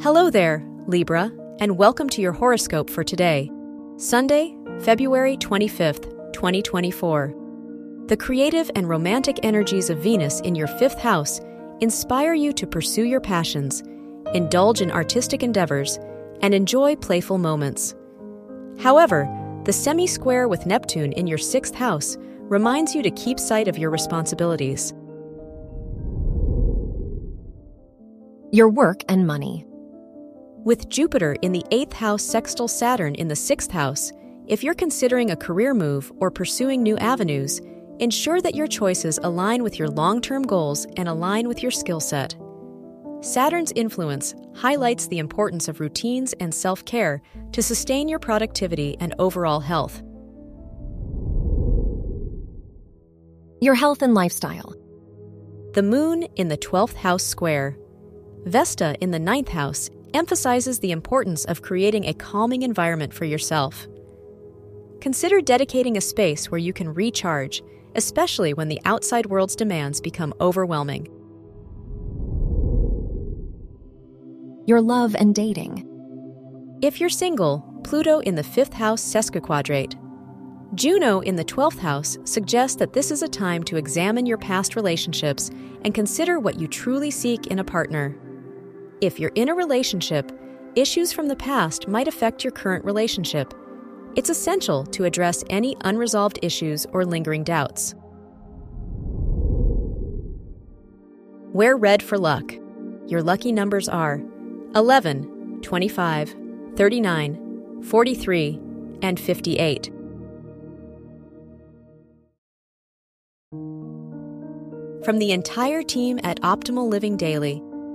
Hello there, Libra, and welcome to your horoscope for today, Sunday, February 25th, 2024. The creative and romantic energies of Venus in your fifth house inspire you to pursue your passions, indulge in artistic endeavors, and enjoy playful moments. However, the semi square with Neptune in your sixth house reminds you to keep sight of your responsibilities. Your work and money. With Jupiter in the eighth house sextile Saturn in the sixth house, if you're considering a career move or pursuing new avenues, ensure that your choices align with your long term goals and align with your skill set. Saturn's influence highlights the importance of routines and self care to sustain your productivity and overall health. Your health and lifestyle. The moon in the 12th house square. Vesta in the ninth house emphasizes the importance of creating a calming environment for yourself. Consider dedicating a space where you can recharge, especially when the outside world's demands become overwhelming. Your love and dating. If you're single, Pluto in the fifth house sesquiquadrate. Juno in the 12th house suggests that this is a time to examine your past relationships and consider what you truly seek in a partner. If you're in a relationship, issues from the past might affect your current relationship. It's essential to address any unresolved issues or lingering doubts. Wear red for luck. Your lucky numbers are 11, 25, 39, 43, and 58. From the entire team at Optimal Living Daily,